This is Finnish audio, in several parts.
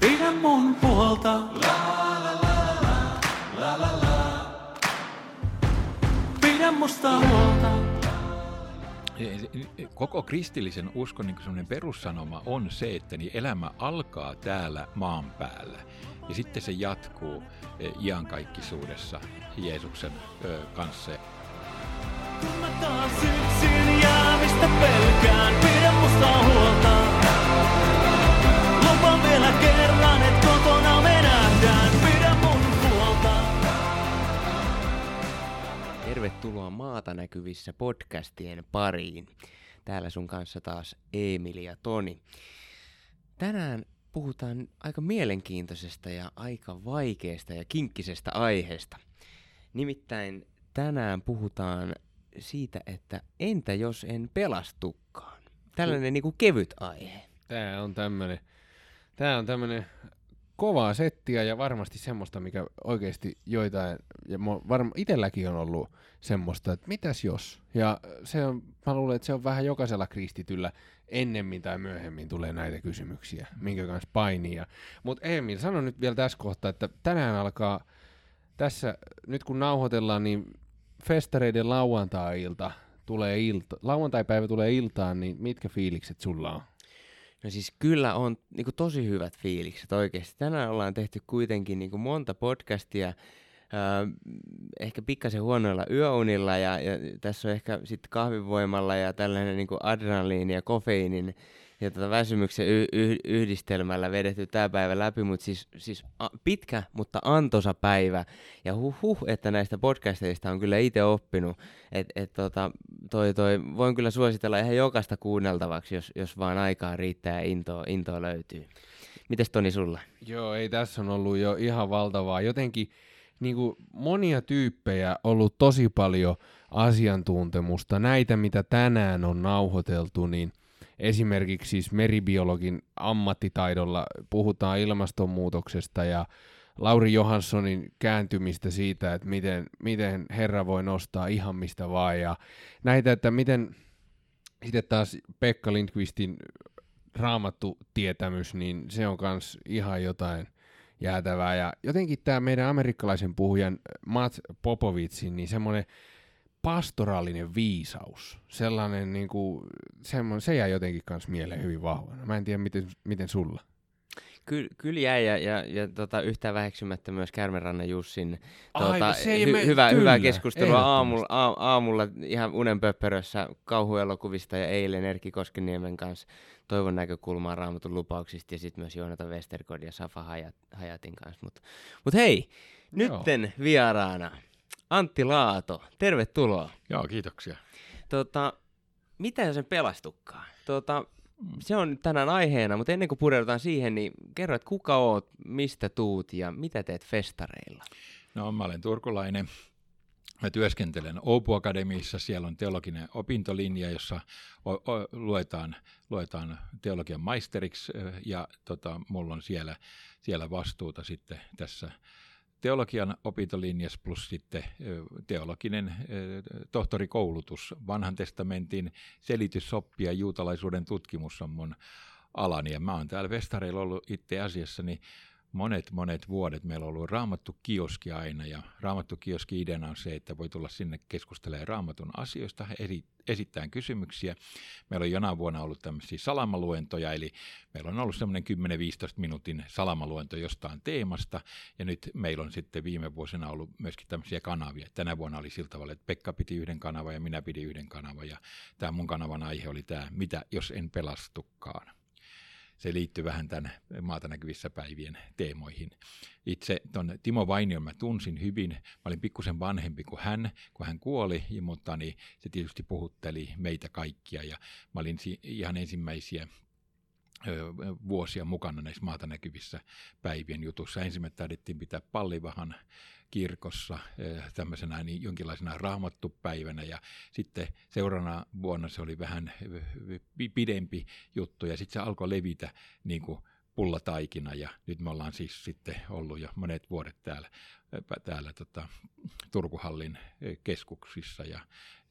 Pidä mun puolta. La la la la la la la. Pidä musta huolta. Koko kristillisen uskon niin perussanoma on se, että niin elämä alkaa täällä maan päällä ja sitten se jatkuu eh, iankaikkisuudessa Jeesuksen kanssa. Kun mä taas yksin jäämistä pelkään, pidä musta huolta. Tervetuloa Maata näkyvissä podcastien pariin. Täällä sun kanssa taas Emil ja Toni. Tänään puhutaan aika mielenkiintoisesta ja aika vaikeasta ja kinkkisestä aiheesta. Nimittäin tänään puhutaan siitä, että entä jos en pelastukaan? Tällainen niinku kevyt aihe. Tää on tämmönen, tää on tämmönen kovaa settiä ja varmasti semmoista, mikä oikeasti joitain, ja varma, itselläkin on ollut semmoista, että mitäs jos? Ja se on, mä luulen, että se on vähän jokaisella kristityllä ennemmin tai myöhemmin tulee näitä kysymyksiä, minkä kanssa painia. Mutta Emil, sano nyt vielä tässä kohtaa, että tänään alkaa tässä, nyt kun nauhoitellaan, niin festareiden lauantai-ilta tulee ilta, lauantai-päivä tulee iltaan, niin mitkä fiilikset sulla on? No siis kyllä on niin tosi hyvät fiilikset oikeasti. Tänään ollaan tehty kuitenkin niin monta podcastia, ehkä pikkasen huonoilla yöunilla ja, ja tässä on ehkä sitten kahvivoimalla ja tällainen niin adrenaliini ja kofeiinin ja tota väsymyksen y- y- yhdistelmällä vedetty tämä päivä läpi, mutta siis, siis a, pitkä, mutta antosa päivä. Ja huh, huh että näistä podcasteista on kyllä itse oppinut. Et, et tota, toi, toi, voin kyllä suositella ihan jokaista kuunneltavaksi, jos, jos vaan aikaa riittää ja intoa, intoa löytyy. Mites Toni sulla? Joo, ei tässä on ollut jo ihan valtavaa. Jotenkin niin kuin monia tyyppejä ollut tosi paljon asiantuntemusta. Näitä, mitä tänään on nauhoiteltu, niin esimerkiksi siis meribiologin ammattitaidolla puhutaan ilmastonmuutoksesta ja Lauri Johanssonin kääntymistä siitä, että miten, miten Herra voi nostaa ihan mistä vaan ja näitä, että miten sitten taas Pekka Lindqvistin raamattu tietämys, niin se on kans ihan jotain – jäätävää. Ja jotenkin tämä meidän amerikkalaisen puhujan Matt Popovitsin, niin semmoinen pastoraalinen viisaus, sellainen niin kuin, semmoinen, se jäi jotenkin kans mieleen hyvin vahvana. Mä en tiedä, miten, miten sulla. Kyllä, kyllä jäi, ja, ja, ja tota, yhtään väheksymättä myös Kärmenrannan Jussin tuota, se hy, me, hyvä, hyvä keskustelua aamulla, aamulla ihan unenpöppörössä kauhuelokuvista ja eilen Erkki Koskeniemen kanssa toivon näkökulmaa raamatun lupauksista ja sitten myös Joonata Westergaard ja Safa Hayat, Hayatin kanssa. Mutta mut hei, nytten vieraana Antti Laato, tervetuloa. Joo, kiitoksia. Tota, mitä sen pelastukaan? Tota, se on tänään aiheena, mutta ennen kuin pureudutaan siihen, niin kerro, että kuka oot, mistä tuut ja mitä teet festareilla? No, mä olen turkulainen. Mä työskentelen Oupu Akademiissa, siellä on teologinen opintolinja, jossa o- o- luetaan, luetaan teologian maisteriksi ja tota, mulla on siellä, siellä vastuuta sitten tässä teologian opintolinjas plus sitten teologinen tohtorikoulutus. Vanhan testamentin selityssoppi ja juutalaisuuden tutkimus on mun alani. Ja mä oon täällä Vestareilla ollut itse asiassa niin monet, monet vuodet. Meillä on ollut raamattu kioski aina ja raamattu kioski ideana on se, että voi tulla sinne keskustelemaan raamatun asioista, eri, esittää kysymyksiä. Meillä on jonain vuonna ollut tämmöisiä salamaluentoja, eli meillä on ollut semmoinen 10-15 minuutin salamaluento jostain teemasta, ja nyt meillä on sitten viime vuosina ollut myöskin tämmöisiä kanavia. Tänä vuonna oli sillä tavalla, että Pekka piti yhden kanavan ja minä pidin yhden kanavan, ja tämä mun kanavan aihe oli tämä, mitä jos en pelastukaan se liittyy vähän tämän maata näkyvissä päivien teemoihin. Itse tuon Timo Vainion mä tunsin hyvin. Mä olin pikkusen vanhempi kuin hän, kun hän kuoli, mutta niin se tietysti puhutteli meitä kaikkia. Ja mä olin ihan ensimmäisiä vuosia mukana näissä maata näkyvissä päivien jutussa. Ensimmäistä taidettiin pitää Pallivahan kirkossa tämmöisenä niin jonkinlaisena raamattupäivänä ja sitten seuraavana vuonna se oli vähän pidempi juttu ja sitten se alkoi levitä niin kuin pullataikina ja nyt me ollaan siis sitten ollut jo monet vuodet täällä, täällä tota, Turkuhallin keskuksissa ja,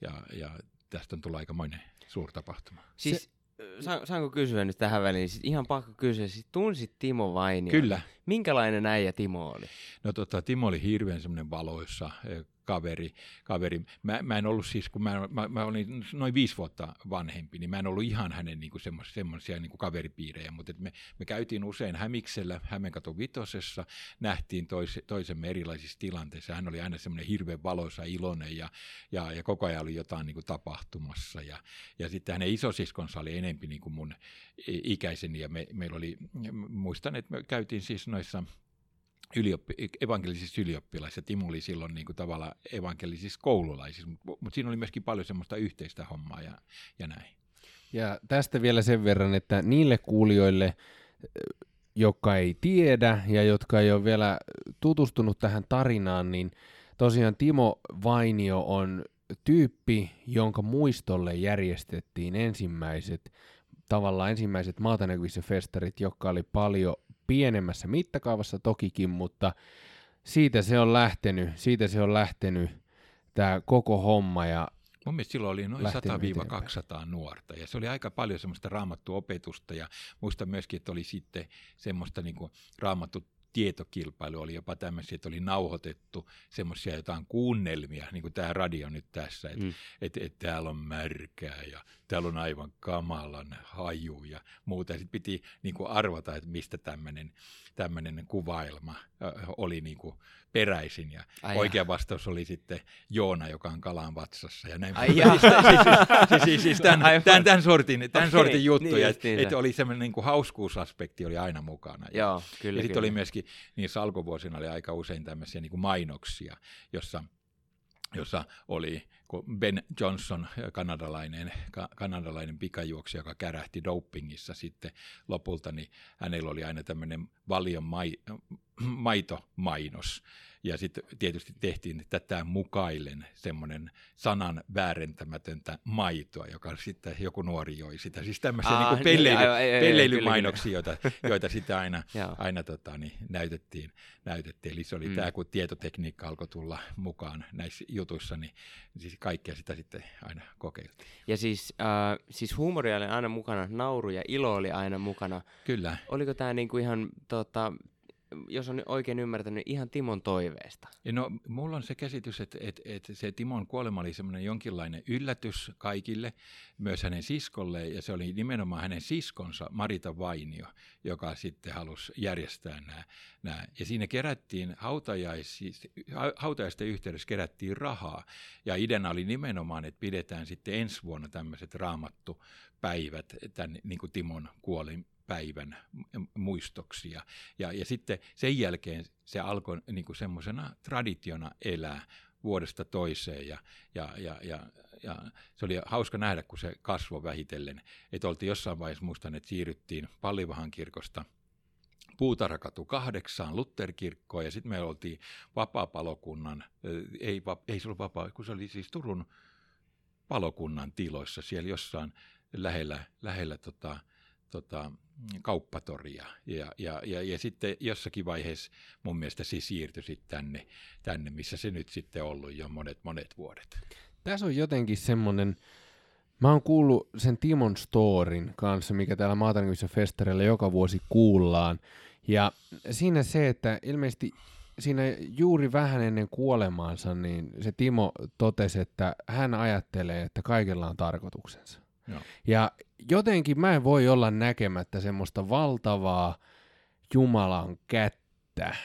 ja, ja tästä on tullut aikamoinen suurtapahtuma. Siis Sa- saanko kysyä nyt tähän väliin? Siis ihan pakko kysyä. Siis tunsit Timo Vainio. Kyllä. Minkälainen äijä Timo oli? No tota, Timo oli hirveän semmoinen valoissa eh, kaveri. kaveri. Mä, mä en ollut siis, kun mä, mä, mä olin noin viisi vuotta vanhempi, niin mä en ollut ihan hänen niin semmoisia niin kaveripiirejä, mutta me, me käytiin usein Hämiksellä, Hämeenkaton vitosessa, nähtiin tois, toisemme erilaisissa tilanteissa. Hän oli aina semmoinen hirveän valoisa, iloinen ja, ja, ja koko ajan oli jotain niin kuin tapahtumassa. Ja, ja sitten hänen isosiskonsa oli enempi niin kuin mun ikäiseni ja me, meillä oli, muistan, että me käytiin siis noissa ylioppi, evankelisissa ylioppilaissa. Timo oli silloin niin kuin tavallaan evankelisissa koululaisissa, mutta mut siinä oli myöskin paljon semmoista yhteistä hommaa ja, ja näin. Ja tästä vielä sen verran, että niille kuulijoille, jotka ei tiedä ja jotka ei ole vielä tutustunut tähän tarinaan, niin tosiaan Timo Vainio on tyyppi, jonka muistolle järjestettiin ensimmäiset, tavallaan ensimmäiset maatanäkyvissä festarit, jotka oli paljon pienemmässä mittakaavassa tokikin, mutta siitä se on lähtenyt, siitä se on lähtenyt tämä koko homma ja Mun mielestä silloin oli noin 100-200 nuorta ja se oli aika paljon semmoista raamattuopetusta ja muistan myöskin, että oli sitten semmoista niin raamattu tietokilpailu oli jopa tämmöisiä, että oli nauhoitettu semmoisia jotain kuunnelmia, niin kuin tämä radio nyt tässä, että mm. et, et täällä on märkää ja täällä on aivan kamalan haju ja muuta. Sitten piti niin kuin arvata, että mistä tämmöinen kuvailma oli niin kuin peräisin. Ja Ai oikea ja. vastaus oli sitten Joona, joka on kalan vatsassa. Ja näin. Ai siis, siis, siis, siis tämän, tämän, tämän, sortin, tämän okay, sortin juttuja. Niin, että et oli semmoinen niin kuin hauskuusaspekti oli aina mukana. Joo, kyllä, ja sitten oli myöskin, niissä alkuvuosina oli aika usein tämmöisiä niin kuin mainoksia, jossa jossa oli Ben Johnson, kanadalainen, ka, kanadalainen pikajuoksija, joka kärähti dopingissa sitten lopulta, niin hänellä oli aina tämmöinen valion mai, maitomainos, ja sitten tietysti tehtiin tätä mukaillen semmoinen sanan väärentämätöntä maitoa, joka sitten joku nuori joi sitä. Siis tämmöisiä Aa, niin pelleily, niin, pelleilymainoksia, joita, joita sitten aina, aina tota, niin, näytettiin, näytettiin. Eli se oli mm. tämä, kun tietotekniikka alkoi tulla mukaan näissä jutuissa, niin siis kaikkea sitä sitten aina kokeiltiin. Ja siis, äh, siis huumoria oli aina mukana, nauru ja ilo oli aina mukana. Kyllä. Oliko tämä niinku ihan tota, jos on oikein ymmärtänyt, ihan Timon toiveesta. No, mulla on se käsitys, että, että, että se Timon kuolema oli semmoinen jonkinlainen yllätys kaikille, myös hänen siskolle, ja se oli nimenomaan hänen siskonsa Marita Vainio, joka sitten halusi järjestää nämä. nämä. Ja siinä kerättiin hautajaisten yhteydessä kerättiin rahaa, ja ideana oli nimenomaan, että pidetään sitten ensi vuonna tämmöiset raamattupäivät tämän niin kuin Timon kuolin päivän muistoksia. Ja, ja sitten sen jälkeen se alkoi niin kuin semmoisena traditiona elää vuodesta toiseen ja, ja, ja, ja, ja se oli hauska nähdä, kun se kasvoi vähitellen. Että oltiin jossain vaiheessa, muistan, että siirryttiin Pallivahan kirkosta Puutarhakatu kahdeksaan Lutherkirkkoon ja sitten me oltiin vapaa-palokunnan, ei, ei se ollut vapaa, kun se oli siis Turun palokunnan tiloissa siellä jossain lähellä, lähellä tota, tota, kauppatoria. Ja, ja, ja, ja sitten jossakin vaiheessa mun mielestä se siirtyi sitten tänne, tänne, missä se nyt sitten ollut jo monet, monet vuodet. Tässä on jotenkin semmoinen, mä oon kuullut sen Timon Storin kanssa, mikä täällä Maatankyvissä festareilla joka vuosi kuullaan. Ja siinä se, että ilmeisesti siinä juuri vähän ennen kuolemaansa, niin se Timo totesi, että hän ajattelee, että kaikella on tarkoituksensa. Joo. Ja jotenkin mä en voi olla näkemättä semmoista valtavaa Jumalan kättä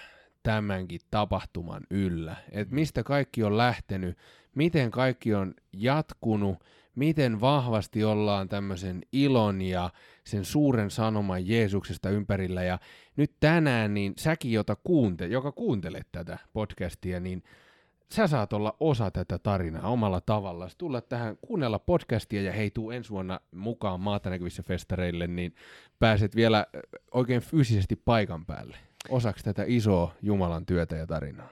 tämänkin tapahtuman yllä. Että mistä kaikki on lähtenyt, miten kaikki on jatkunut, miten vahvasti ollaan tämmöisen ilon ja sen suuren sanoman Jeesuksesta ympärillä. Ja nyt tänään, niin säkin, jota kuunte, joka kuuntelet tätä podcastia, niin sä saat olla osa tätä tarinaa omalla tavallaan. Tulla tähän, kuunnella podcastia ja hei, tuu ensi vuonna mukaan maatanäkyvissä festareille, niin pääset vielä oikein fyysisesti paikan päälle osaksi tätä isoa Jumalan työtä ja tarinaa.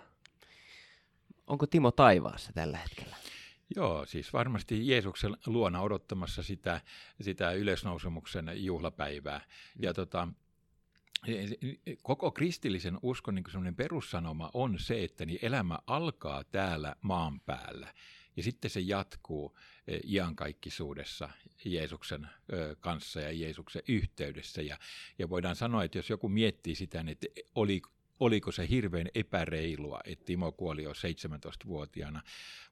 Onko Timo taivaassa tällä hetkellä? Joo, siis varmasti Jeesuksen luona odottamassa sitä, sitä ylösnousemuksen juhlapäivää. Ja mm. tota, koko kristillisen uskon niin perussanoma on se, että niin elämä alkaa täällä maan päällä ja sitten se jatkuu eh, iankaikkisuudessa Jeesuksen kanssa ja Jeesuksen yhteydessä. Ja, ja voidaan sanoa, että jos joku miettii sitä, niin että oli, oliko se hirveän epäreilua, että Timo kuoli jo 17-vuotiaana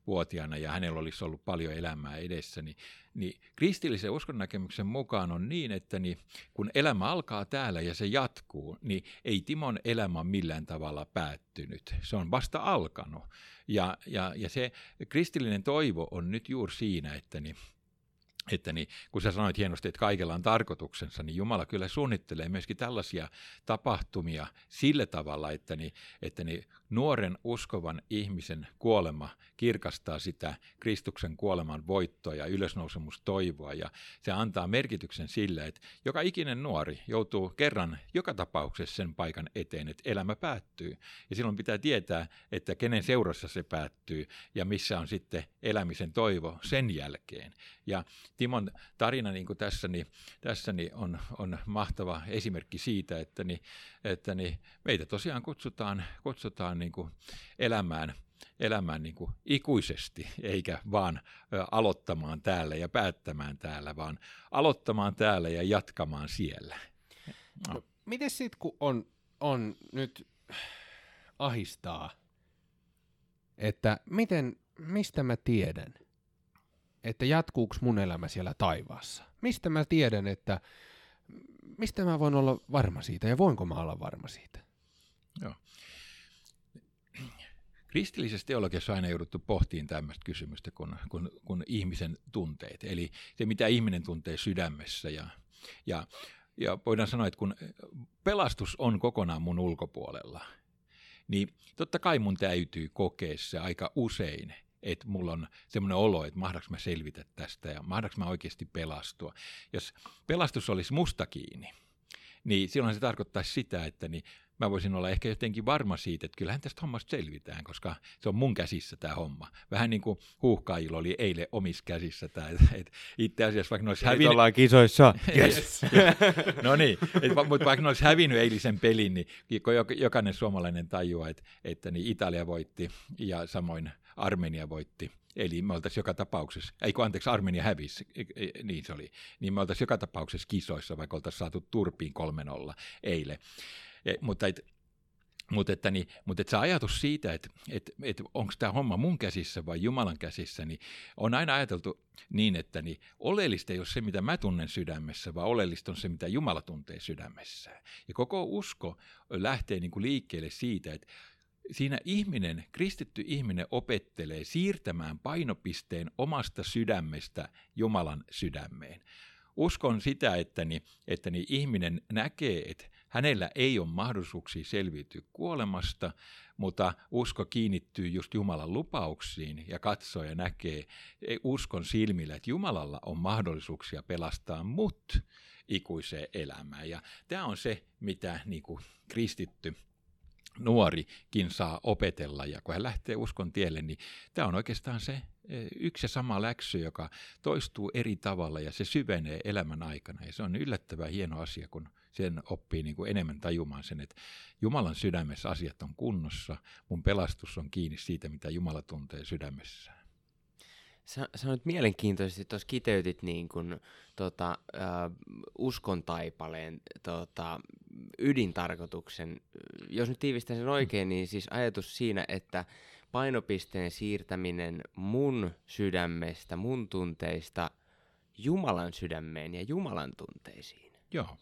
vuotiaana ja hänellä olisi ollut paljon elämää edessä, niin, niin kristillisen uskonnäkemyksen mukaan on niin, että niin, kun elämä alkaa täällä ja se jatkuu, niin ei Timon elämä millään tavalla päättynyt. Se on vasta alkanut. Ja, ja, ja se kristillinen toivo on nyt juuri siinä, että niin, että niin, kun sä sanoit hienosti, että kaikella on tarkoituksensa, niin Jumala kyllä suunnittelee myöskin tällaisia tapahtumia sillä tavalla, että, niin, että niin nuoren uskovan ihmisen kuolema kirkastaa sitä Kristuksen kuoleman voittoa ja ylösnousemustoivoa ja se antaa merkityksen sille, että joka ikinen nuori joutuu kerran joka tapauksessa sen paikan eteen, että elämä päättyy ja silloin pitää tietää, että kenen seurassa se päättyy ja missä on sitten elämisen toivo sen jälkeen. Ja Timon tarina niin kuin tässä, niin, tässä niin on, on mahtava esimerkki siitä, että, niin, että niin meitä tosiaan kutsutaan, kutsutaan niin kuin elämään, elämään niin kuin ikuisesti, eikä vaan aloittamaan täällä ja päättämään täällä, vaan aloittamaan täällä ja jatkamaan siellä. No. Miten sitten, kun on, on nyt ahistaa, että miten, mistä mä tiedän, että jatkuuko mun elämä siellä taivaassa? Mistä mä tiedän, että mistä mä voin olla varma siitä ja voinko mä olla varma siitä? Joo. Kristillisessä teologiassa on aina jouduttu pohtiin tämmöistä kysymystä kuin, kuin, kuin ihmisen tunteet, eli se mitä ihminen tuntee sydämessä. Ja, ja, ja voidaan sanoa, että kun pelastus on kokonaan mun ulkopuolella, niin totta kai mun täytyy kokea se aika usein, että mulla on semmoinen olo, että mahdaks mä selvitä tästä ja mahdaks mä oikeasti pelastua. Jos pelastus olisi musta kiinni, niin silloin se tarkoittaisi sitä, että niin mä voisin olla ehkä jotenkin varma siitä, että kyllähän tästä hommasta selvitään, koska se on mun käsissä tämä homma. Vähän niin kuin huuhkaajilla oli eilen omissa käsissä tämä, että itse asiassa vaikka ne olisi hävinnyt... ollaan kisoissa. Yes. no niin, et, mutta vaikka ne olisi hävinnyt eilisen pelin, niin jokainen suomalainen tajuaa, että, että niin Italia voitti ja samoin Armenia voitti. Eli me oltaisiin joka tapauksessa, ei kun anteeksi, Armenia hävisi, niin se oli, niin me oltaisiin joka tapauksessa kisoissa, vaikka oltaisiin saatu turpiin 3-0 eilen. Ja, mutta et, mutta että, niin, mutta että se ajatus siitä, että, että, että onko tämä homma mun käsissä vai Jumalan käsissä, niin on aina ajateltu niin, että niin oleellista ei ole se, mitä mä tunnen sydämessä, vaan oleellista on se, mitä Jumala tuntee sydämessään. Ja koko usko lähtee niin kuin liikkeelle siitä, että siinä ihminen, kristitty ihminen opettelee siirtämään painopisteen omasta sydämestä Jumalan sydämeen. Uskon sitä, että, niin, että niin ihminen näkee, että hänellä ei ole mahdollisuuksia selviytyä kuolemasta, mutta usko kiinnittyy just Jumalan lupauksiin ja katsoo ja näkee uskon silmillä, että Jumalalla on mahdollisuuksia pelastaa mut ikuiseen elämään. Ja tämä on se, mitä niin kuin kristitty nuorikin saa opetella. Ja kun hän lähtee uskon tielle, niin tämä on oikeastaan se e, yksi ja sama läksy, joka toistuu eri tavalla ja se syvenee elämän aikana. Ja se on yllättävän hieno asia, kun sen oppii niin kuin enemmän tajumaan sen, että Jumalan sydämessä asiat on kunnossa, mun pelastus on kiinni siitä, mitä Jumala tuntee sydämessään. Sä, nyt mielenkiintoisesti tuossa kiteytit niin kun, tota, uskon taipaleen tota, ydintarkoituksen. Jos nyt tiivistän sen oikein, niin siis ajatus siinä, että painopisteen siirtäminen mun sydämestä, mun tunteista Jumalan sydämeen ja Jumalan tunteisiin. Joo.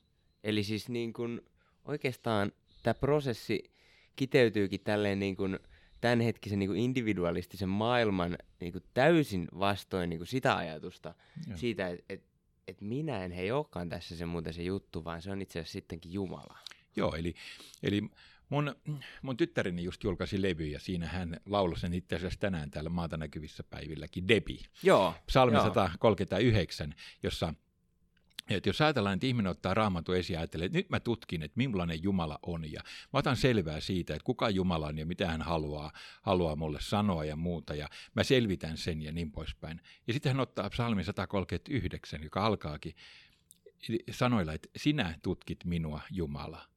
Eli siis niin kun, oikeastaan tämä prosessi kiteytyykin tälleen niin kun, tämänhetkisen niin kuin individualistisen maailman niin kuin täysin vastoin niin kuin sitä ajatusta Joo. siitä, että et, et minä en he olekaan tässä se muuten se juttu, vaan se on itse asiassa sittenkin Jumala. Joo, eli, eli mun, mun tyttäreni just julkaisi levy ja siinä hän lauloi sen itse asiassa tänään täällä maata näkyvissä päivilläkin, Debi. Joo. Psalmi joo. 139, jossa että jos ajatellaan, että ihminen ottaa raamatun esiin ja ajattelee, että nyt mä tutkin, että millainen Jumala on ja mä otan selvää siitä, että kuka Jumala on ja mitä hän haluaa, haluaa mulle sanoa ja muuta ja mä selvitän sen ja niin poispäin. Ja sitten hän ottaa psalmi 139, joka alkaakin sanoilla, että sinä tutkit minua Jumala,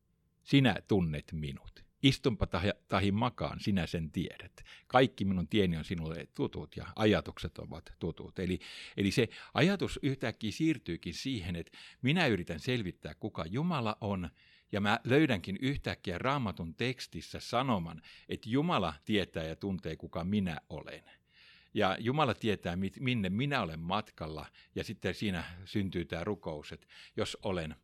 sinä tunnet minut. Istunpa tahi, tahi makaan, sinä sen tiedät. Kaikki minun tieni on sinulle tutut ja ajatukset ovat tutut. Eli, eli se ajatus yhtäkkiä siirtyykin siihen, että minä yritän selvittää, kuka Jumala on, ja mä löydänkin yhtäkkiä raamatun tekstissä sanoman, että Jumala tietää ja tuntee, kuka minä olen. Ja Jumala tietää, minne minä olen matkalla, ja sitten siinä syntyy tämä rukous, että jos olen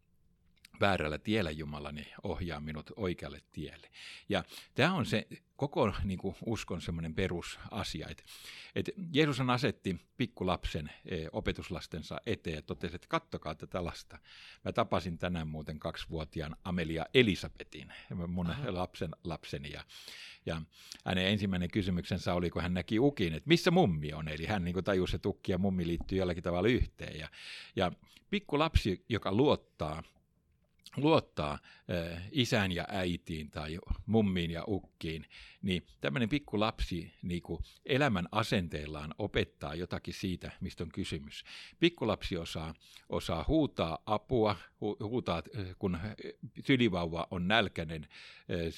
väärällä tiellä Jumalani niin ohjaa minut oikealle tielle. Ja tämä on se koko niin kuin, uskon semmoinen perusasia, että, että Jeesus on asetti pikkulapsen e, opetuslastensa eteen ja totesi, että kattokaa tätä lasta. Mä tapasin tänään muuten kaksivuotiaan Amelia Elisabetin, mun Aha. lapsen lapseni, ja, ja hänen ensimmäinen kysymyksensä oli, kun hän näki ukin, että missä mummi on, eli hän niin kuin, tajusi, että ukki ja mummi liittyy jollakin tavalla yhteen, ja, ja pikkulapsi, joka luottaa luottaa isään ja äitiin tai mummiin ja ukkiin, niin tämmöinen pikku lapsi niin kuin elämän asenteellaan opettaa jotakin siitä, mistä on kysymys. Pikkulapsi osaa, osaa huutaa apua, hu, huutaa, kun sylivauva on nälkäinen,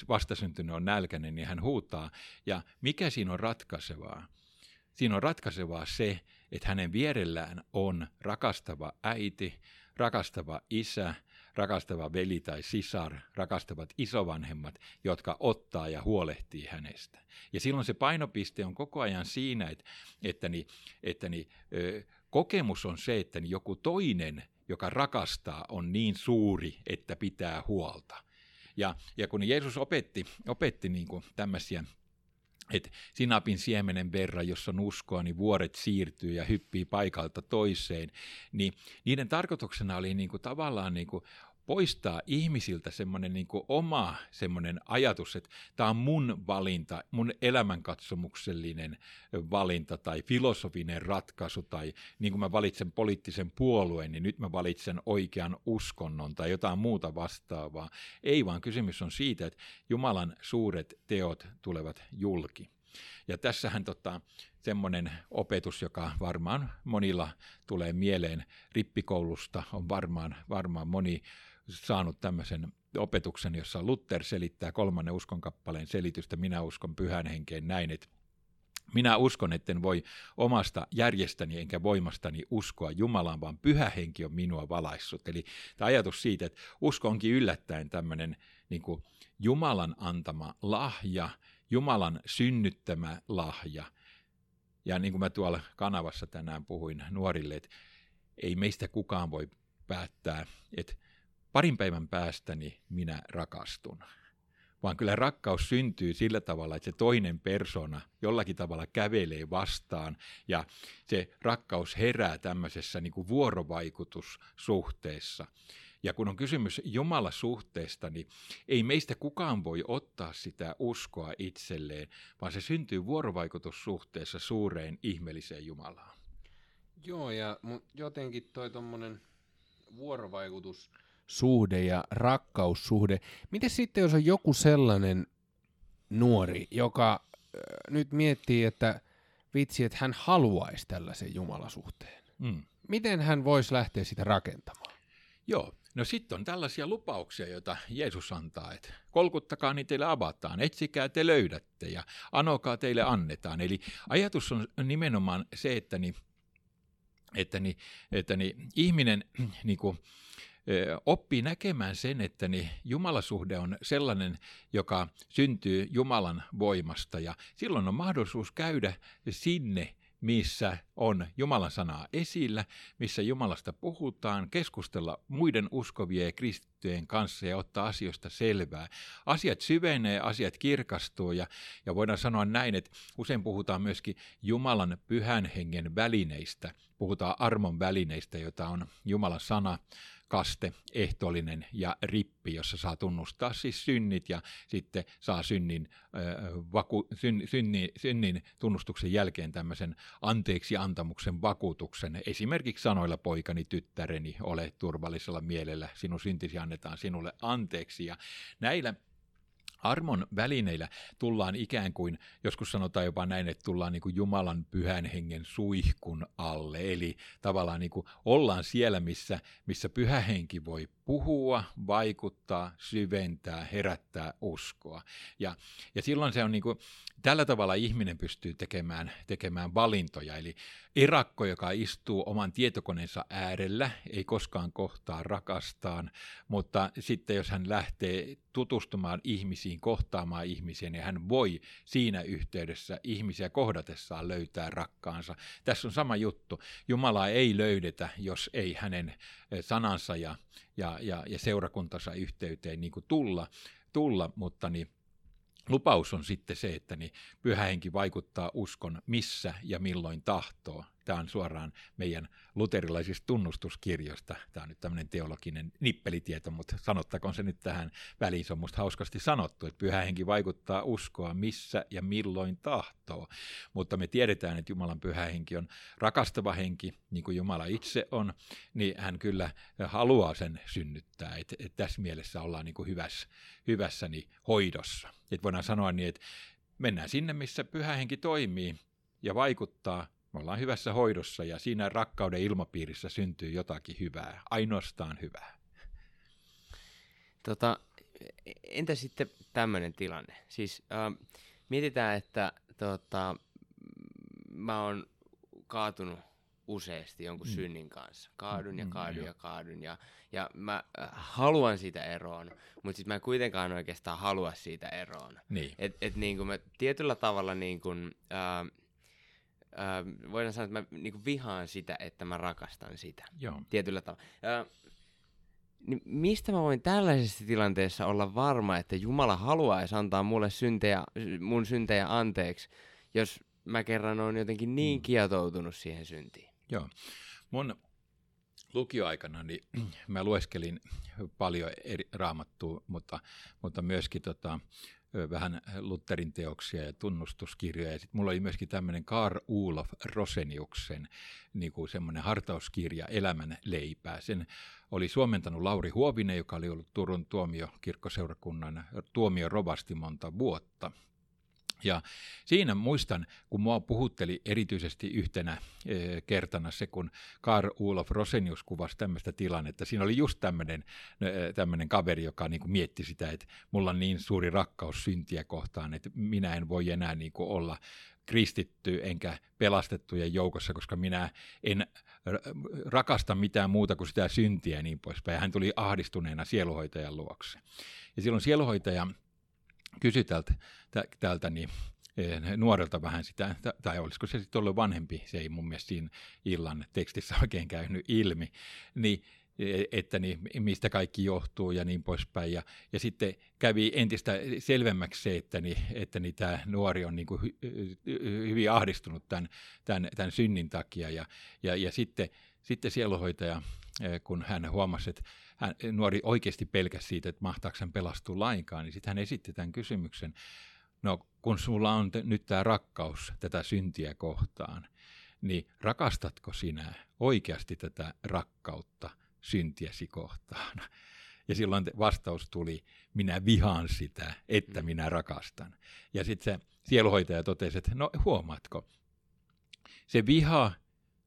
vastasyntynyt on nälkäinen, niin hän huutaa. Ja mikä siinä on ratkaisevaa? Siinä on ratkaisevaa se, että hänen vierellään on rakastava äiti, rakastava isä, rakastava veli tai sisar, rakastavat isovanhemmat, jotka ottaa ja huolehtii hänestä. Ja silloin se painopiste on koko ajan siinä, että, että, niin, että niin, ö, kokemus on se, että niin joku toinen, joka rakastaa, on niin suuri, että pitää huolta. Ja, ja kun Jeesus opetti, opetti niin kuin tämmöisiä että sinapin siemenen verran, jos on uskoa, niin vuoret siirtyy ja hyppii paikalta toiseen, niin niiden tarkoituksena oli niin kuin tavallaan niin kuin poistaa ihmisiltä semmoinen niin oma semmoinen ajatus, että tämä on mun valinta, mun elämänkatsomuksellinen valinta tai filosofinen ratkaisu tai niin kuin mä valitsen poliittisen puolueen, niin nyt mä valitsen oikean uskonnon tai jotain muuta vastaavaa. Ei vaan kysymys on siitä, että Jumalan suuret teot tulevat julki. Ja tässähän tota, semmoinen opetus, joka varmaan monilla tulee mieleen rippikoulusta, on varmaan, varmaan moni saanut tämmöisen opetuksen, jossa Luther selittää kolmannen uskonkappaleen selitystä, minä uskon pyhän henkeen näin, että minä uskon, etten voi omasta järjestäni enkä voimastani uskoa Jumalaan, vaan pyhä henki on minua valaissut. Eli tämä ajatus siitä, että usko onkin yllättäen tämmöinen niin kuin Jumalan antama lahja, Jumalan synnyttämä lahja. Ja niin kuin mä tuolla kanavassa tänään puhuin nuorille, että ei meistä kukaan voi päättää, että parin päivän päästäni minä rakastun. Vaan kyllä rakkaus syntyy sillä tavalla, että se toinen persona jollakin tavalla kävelee vastaan ja se rakkaus herää tämmöisessä niin kuin vuorovaikutussuhteessa. Ja kun on kysymys Jumala suhteesta, niin ei meistä kukaan voi ottaa sitä uskoa itselleen, vaan se syntyy vuorovaikutussuhteessa suureen ihmeelliseen Jumalaan. Joo, ja jotenkin toi tuommoinen vuorovaikutus suhde ja rakkaussuhde. Miten sitten, jos on joku sellainen nuori, joka äh, nyt miettii, että vitsi, että hän haluaisi tällaisen jumalasuhteen. Mm. Miten hän voisi lähteä sitä rakentamaan? Joo, no sitten on tällaisia lupauksia, joita Jeesus antaa, että kolkuttakaa, niin teille avataan, etsikää, te löydätte ja anokaa, teille annetaan. Eli ajatus on nimenomaan se, että, niin, että, niin, että niin, ihminen niin kuin, oppii näkemään sen, että niin Jumalasuhde on sellainen, joka syntyy Jumalan voimasta ja silloin on mahdollisuus käydä sinne, missä on Jumalan sanaa esillä, missä Jumalasta puhutaan, keskustella muiden uskovien ja kristittyjen kanssa ja ottaa asioista selvää. Asiat syvenee, asiat kirkastuu ja, ja voidaan sanoa näin, että usein puhutaan myöskin Jumalan pyhän hengen välineistä, puhutaan armon välineistä, joita on Jumalan sana, kaste, ehtoollinen ja rippi, jossa saa tunnustaa siis synnit ja sitten saa synnin, vaku, syn, synni, synnin tunnustuksen jälkeen tämmöisen anteeksi antamuksen vakuutuksen. Esimerkiksi sanoilla poikani, tyttäreni, ole turvallisella mielellä, sinun syntisi annetaan sinulle anteeksi. Ja näillä armon välineillä tullaan ikään kuin, joskus sanotaan jopa näin, että tullaan niin kuin Jumalan pyhän hengen suihkun alle. Eli tavallaan niin kuin ollaan siellä, missä, missä pyhä henki voi puhua, vaikuttaa, syventää, herättää uskoa. Ja, ja silloin se on niin kuin, tällä tavalla ihminen pystyy tekemään, tekemään valintoja. Eli erakko, joka istuu oman tietokoneensa äärellä, ei koskaan kohtaa rakastaan, mutta sitten jos hän lähtee tutustumaan ihmisiin, kohtaamaan ihmisiä, niin hän voi siinä yhteydessä ihmisiä kohdatessaan löytää rakkaansa. Tässä on sama juttu. Jumalaa ei löydetä, jos ei hänen sanansa ja, ja, ja, ja seurakuntansa yhteyteen niin kuin tulla, tulla, mutta niin lupaus on sitten se, että niin pyhä henki vaikuttaa uskon missä ja milloin tahtoo. Tämä on suoraan meidän luterilaisista tunnustuskirjoista. Tämä on nyt tämmöinen teologinen nippelitieto, mutta sanottakoon se nyt tähän väliin. Se on musta hauskasti sanottu, että pyhä henki vaikuttaa uskoa missä ja milloin tahtoo. Mutta me tiedetään, että Jumalan pyhä henki on rakastava henki, niin kuin Jumala itse on, niin hän kyllä haluaa sen synnyttää. Että et tässä mielessä ollaan niin kuin hyvässä, hyvässä niin hoidossa. Et voidaan sanoa niin, että mennään sinne, missä pyhä henki toimii ja vaikuttaa, me ollaan hyvässä hoidossa ja siinä rakkauden ilmapiirissä syntyy jotakin hyvää, ainoastaan hyvää. Tota, entä sitten tämmöinen tilanne? Siis äh, mietitään, että tota, mä oon kaatunut useasti jonkun mm. synnin kanssa. Kaadun ja mm, kaadun mm, ja kaadun ja, ja mä äh, haluan siitä eroon, mutta sitten mä en kuitenkaan oikeastaan halua siitä eroon. Niin. Et, et niin kuin mä tietyllä tavalla niin kuin, äh, äh, voidaan sanoa, että mä niin vihaan sitä, että mä rakastan sitä. Joo. Tietyllä tavalla. Äh, niin mistä mä voin tällaisessa tilanteessa olla varma, että Jumala haluaisi antaa mulle syntejä, mun syntejä anteeksi, jos mä kerran on jotenkin niin mm. kietoutunut siihen syntiin? Joo. Mun lukioaikana niin mä lueskelin paljon eri raamattua, mutta, mutta myöskin tota, vähän Lutherin teoksia ja tunnustuskirjoja. Ja sitten mulla oli myöskin tämmöinen Karl Ulof Roseniuksen niin kuin semmoinen hartauskirja Elämän leipää. Sen oli suomentanut Lauri Huovinen, joka oli ollut Turun tuomiokirkkoseurakunnan tuomio rovasti monta vuotta. Ja siinä muistan, kun mua puhutteli erityisesti yhtenä e, kertana se, kun Karl Ulof Rosenius kuvasi tämmöistä tilannetta. Siinä oli just tämmöinen, e, tämmöinen kaveri, joka niin kuin mietti sitä, että mulla on niin suuri rakkaus syntiä kohtaan, että minä en voi enää niin kuin olla kristitty enkä pelastettujen joukossa, koska minä en rakasta mitään muuta kuin sitä syntiä ja niin poispäin. Hän tuli ahdistuneena sieluhoitajan luokse. Ja silloin sieluhoitaja kysyi tältä, tältä niin, eh, nuorelta vähän sitä, tai olisiko se sitten ollut vanhempi, se ei mun mielestä siinä illan tekstissä oikein käynyt ilmi, niin e, että niin, mistä kaikki johtuu ja niin poispäin. Ja, ja sitten kävi entistä selvemmäksi se, että, niin, että niin tämä nuori on niin kuin hy, hyvin ahdistunut tämän, tämän, tämän synnin takia. Ja, ja, ja sitten, sitten sieluhoitaja, eh, kun hän huomasi, että hän, nuori oikeasti pelkäsi siitä, että mahtaako hän pelastua lainkaan, niin sitten hän esitti tämän kysymyksen, no kun sulla on te, nyt tämä rakkaus tätä syntiä kohtaan, niin rakastatko sinä oikeasti tätä rakkautta syntiäsi kohtaan? Ja silloin vastaus tuli, minä vihaan sitä, että mm. minä rakastan. Ja sitten se sieluhoitaja totesi, että no huomaatko, se viha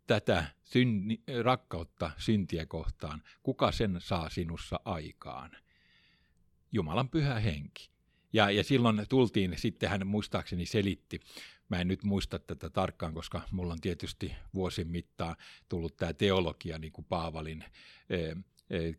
tätä synni, rakkautta syntiä kohtaan, kuka sen saa sinussa aikaan? Jumalan pyhä henki. Ja, ja silloin tultiin, sitten hän muistaakseni selitti, mä en nyt muista tätä tarkkaan, koska mulla on tietysti vuosin mittaan tullut tämä teologia niin kuin Paavalin eh,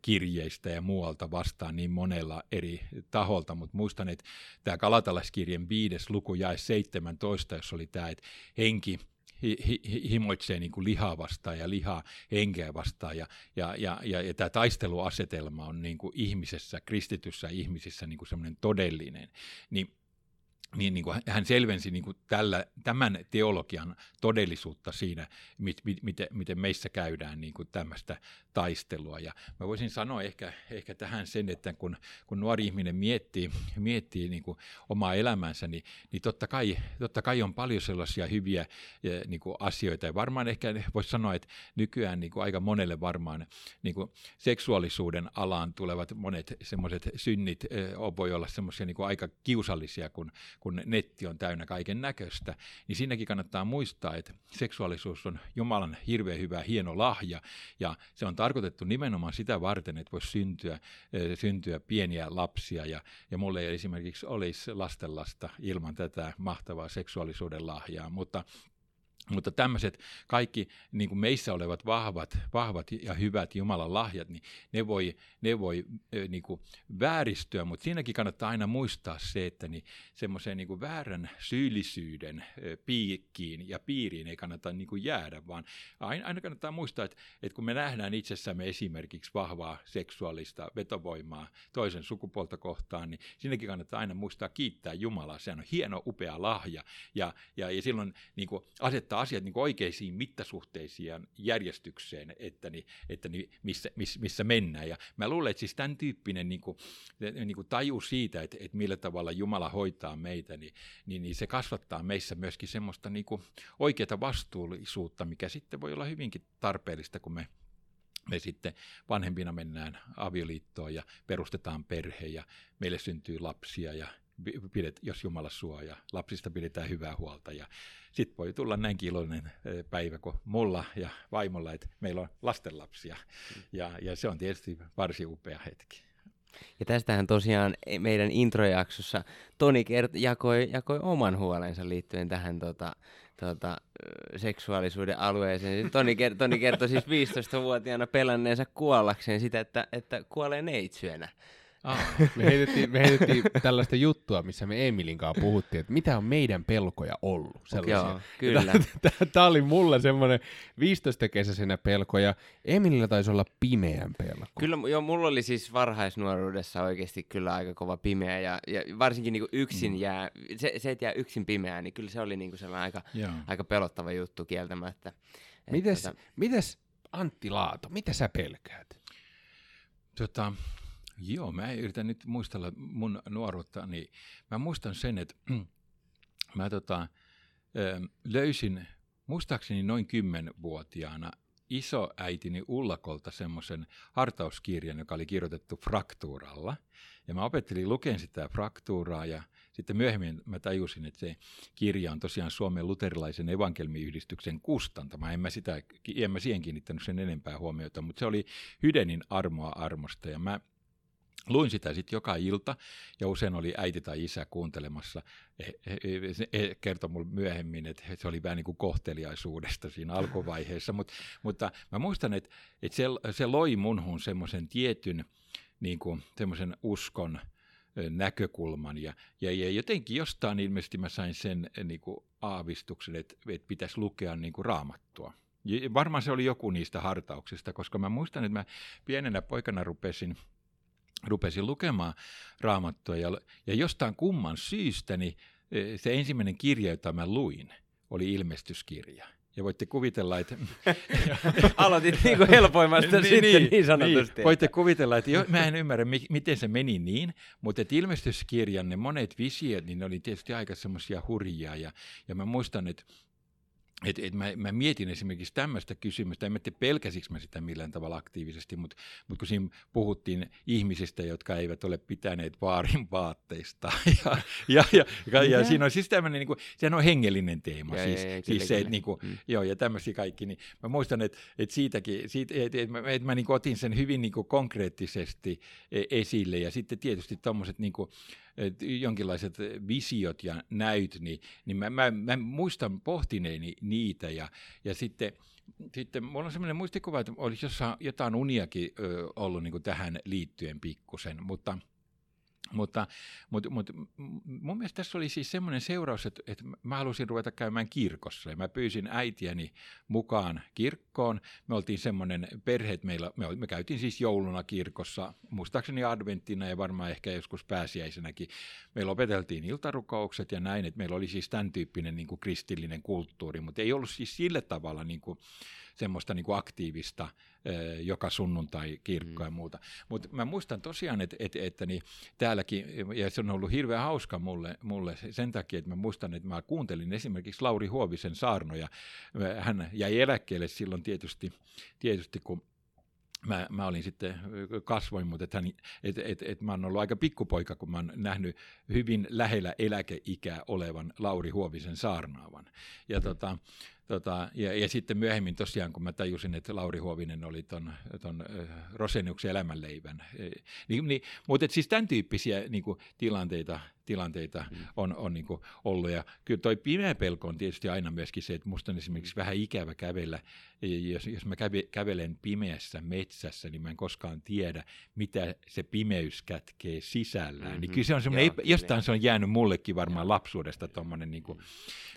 kirjeistä ja muualta vastaan niin monella eri taholta, mutta muistan, että tämä Kalatalaiskirjan viides luku jae 17, jos oli tämä, että henki hi, hi, himoitsee niin kuin lihaa vastaan ja lihaa henkeä vastaan. Ja, ja, ja, ja, ja tämä taisteluasetelma on niin kuin ihmisessä, kristityssä ihmisissä niin kuin semmoinen todellinen. Niin niin, niin kuin hän selvensi niin kuin tällä, tämän teologian todellisuutta siinä, mit, mit, miten, miten meissä käydään niin kuin tämmöistä taistelua. Ja mä voisin sanoa ehkä, ehkä tähän sen, että kun, kun nuori ihminen miettii, miettii niin kuin omaa elämänsä, niin, niin totta, kai, totta kai on paljon sellaisia hyviä niin kuin asioita. Ja varmaan ehkä voisi sanoa, että nykyään niin kuin aika monelle varmaan niin kuin seksuaalisuuden alaan tulevat monet semmoiset synnit voi olla semmoisia niin aika kiusallisia, kun, kun netti on täynnä kaiken näköistä, niin siinäkin kannattaa muistaa, että seksuaalisuus on Jumalan hirveän hyvä, hieno lahja, ja se on tarkoitettu nimenomaan sitä varten, että voisi syntyä, eh, syntyä pieniä lapsia, ja, ja mulle ei esimerkiksi olisi lastenlasta ilman tätä mahtavaa seksuaalisuuden lahjaa, mutta mutta tämmöiset kaikki niin kuin meissä olevat vahvat, vahvat ja hyvät Jumalan lahjat, niin ne voi, ne voi niin kuin vääristyä, mutta siinäkin kannattaa aina muistaa se, että niin semmoiseen niin väärän syyllisyyden piikkiin ja piiriin ei kannata niin kuin jäädä, vaan aina, aina kannattaa muistaa, että, että kun me nähdään itsessämme esimerkiksi vahvaa seksuaalista vetovoimaa toisen sukupuolta kohtaan, niin siinäkin kannattaa aina muistaa kiittää Jumalaa. Sehän on hieno, upea lahja ja, ja, ja silloin niin kuin asettaa laittaa asiat niin oikeisiin mittasuhteisiin ja järjestykseen, että, niin, että niin missä, missä, missä mennään. Ja mä luulen, että siis tämän tyyppinen niin kuin, niin kuin taju siitä, että, että millä tavalla Jumala hoitaa meitä, niin, niin, niin se kasvattaa meissä myöskin semmoista niin kuin oikeata vastuullisuutta, mikä sitten voi olla hyvinkin tarpeellista, kun me me sitten vanhempina mennään avioliittoon ja perustetaan perhe ja meille syntyy lapsia ja pidet, jos Jumala suojaa, lapsista pidetään hyvää huolta ja sitten voi tulla näinkin iloinen päivä kuin mulla ja vaimolla, että meillä on lastenlapsia ja, ja se on tietysti varsin upea hetki. Ja tästähän tosiaan meidän introjaksossa Toni kert- jakoi, jakoi oman huolensa liittyen tähän tota, tota, seksuaalisuuden alueeseen. Toni, ker- Toni kertoi siis 15-vuotiaana pelanneensa kuollakseen sitä, että, että kuolee neitsyönä. Ah. Me, heitettiin, me heitettiin tällaista juttua, missä me Emilin kanssa puhuttiin, että mitä on meidän pelkoja ollut. Sellaisia. Joo, kyllä. Tämä oli mulle semmoinen 15-kesäisenä pelko, ja Emilillä taisi olla pimeän pelko. Kyllä, joo, mulla oli siis varhaisnuoruudessa oikeasti kyllä aika kova pimeä, ja, ja varsinkin niin yksin mm. jää, se, se, että jää yksin pimeään, niin kyllä se oli niin sellainen aika, aika pelottava juttu kieltämättä. Mites, tota... mites Antti Laato, mitä sä pelkäät? Tota, Joo, mä yritän nyt muistella mun nuoruutta, niin mä muistan sen, että mä tota, löysin muistaakseni noin kymmenvuotiaana isoäitini Ullakolta semmoisen hartauskirjan, joka oli kirjoitettu fraktuuralla. Ja mä opettelin lukemaan sitä fraktuuraa ja sitten myöhemmin mä tajusin, että se kirja on tosiaan Suomen luterilaisen evankelmiyhdistyksen kustantama. En mä, sitä, en mä siihen kiinnittänyt sen enempää huomiota, mutta se oli Hydenin armoa armosta ja mä Luin sitä sitten joka ilta ja usein oli äiti tai isä kuuntelemassa. He kertoi mulle myöhemmin, että se oli vähän niin kuin kohteliaisuudesta siinä alkuvaiheessa, Mut, mutta mä muistan, että, että se, se loi munhun semmoisen tietyn niin kuin, semmoisen uskon näkökulman ja, ja, ja jotenkin jostain ilmeisesti mä sain sen niin kuin aavistuksen, että, että pitäisi lukea niin kuin raamattua. Ja varmaan se oli joku niistä hartauksista, koska mä muistan, että mä pienenä poikana rupesin – rupesin lukemaan raamattua ja, ja jostain kumman syystä niin e, se ensimmäinen kirja, jota mä luin, oli ilmestyskirja. Ja voitte kuvitella, että... Aloitit niin kuin helpoimmasta niin, sitten niin, niin sanotusti. Niin. Voitte kuvitella, että jo, mä en ymmärrä, miten se meni niin, mutta että ilmestyskirjan ne monet visiot, niin ne oli tietysti aika semmoisia hurjia. Ja, ja mä muistan, että et, et mä, mä mietin esimerkiksi tämmöistä kysymystä, en mä tiedä pelkäsikö mä sitä millään tavalla aktiivisesti, mutta, mutta kun siinä puhuttiin ihmisistä, jotka eivät ole pitäneet vaarin vaatteista, ja, ja, ja, ja, ja siinä on siis tämmöinen, niin kuin, sehän on hengellinen teema, ja, siis, ja, ja, siis se, että niin kuin, mm. joo, ja tämmöisiä kaikki, niin mä muistan, että, että siitäkin, siitä, että, että mä, että mä niin otin sen hyvin niin kuin konkreettisesti e, esille, ja sitten tietysti tuommoiset niin kuin, jonkinlaiset visiot ja näyt, niin, niin mä, mä, mä muistan pohtineeni niitä ja, ja sitten sitten mulla on sellainen muistikuva, että olisi jossain jotain uniakin ö, ollut niin tähän liittyen pikkusen, mutta Mutta, mutta, mutta mun mielestä tässä oli siis semmoinen seuraus, että, että mä halusin ruveta käymään kirkossa ja mä pyysin äitiäni mukaan kirkkoon. Me oltiin semmoinen perhe, että meillä, me, me käytiin siis jouluna kirkossa, muistaakseni adventtina ja varmaan ehkä joskus pääsiäisenäkin. Meillä opeteltiin iltarukoukset ja näin, että meillä oli siis tämän tyyppinen niin kuin kristillinen kulttuuri, mutta ei ollut siis sillä tavalla niin kuin, semmoista niin kuin aktiivista joka sunnuntai kirkkoa mm. ja muuta. Mutta mä muistan tosiaan, että et, et, niin täälläkin, ja se on ollut hirveän hauska mulle, mulle sen takia, että mä muistan, että mä kuuntelin esimerkiksi Lauri Huovisen saarnoja. Hän jäi eläkkeelle silloin tietysti, tietysti kun mä, mä olin sitten, kasvoin, mutta että et, et, et mä oon ollut aika pikkupoika, kun mä oon nähnyt hyvin lähellä eläkeikää olevan Lauri Huovisen saarnaavan. Ja mm. tota, Tota, ja, ja sitten myöhemmin tosiaan, kun mä tajusin, että Lauri Huovinen oli ton, ton Roseniuksen elämänleivän. Niin, niin, mutta siis tämän tyyppisiä niin kuin, tilanteita, tilanteita mm. on, on niin kuin, ollut. Ja kyllä toi pimeä pelko on tietysti aina myöskin se, että musta on esimerkiksi vähän ikävä kävellä. Jos, jos mä käve, kävelen pimeässä metsässä, niin mä en koskaan tiedä, mitä se pimeys kätkee sisällään. Mm-hmm. Niin kyllä se on semmoinen, Joo, jostain se on jäänyt mullekin varmaan lapsuudesta tuommoinen niin kuin,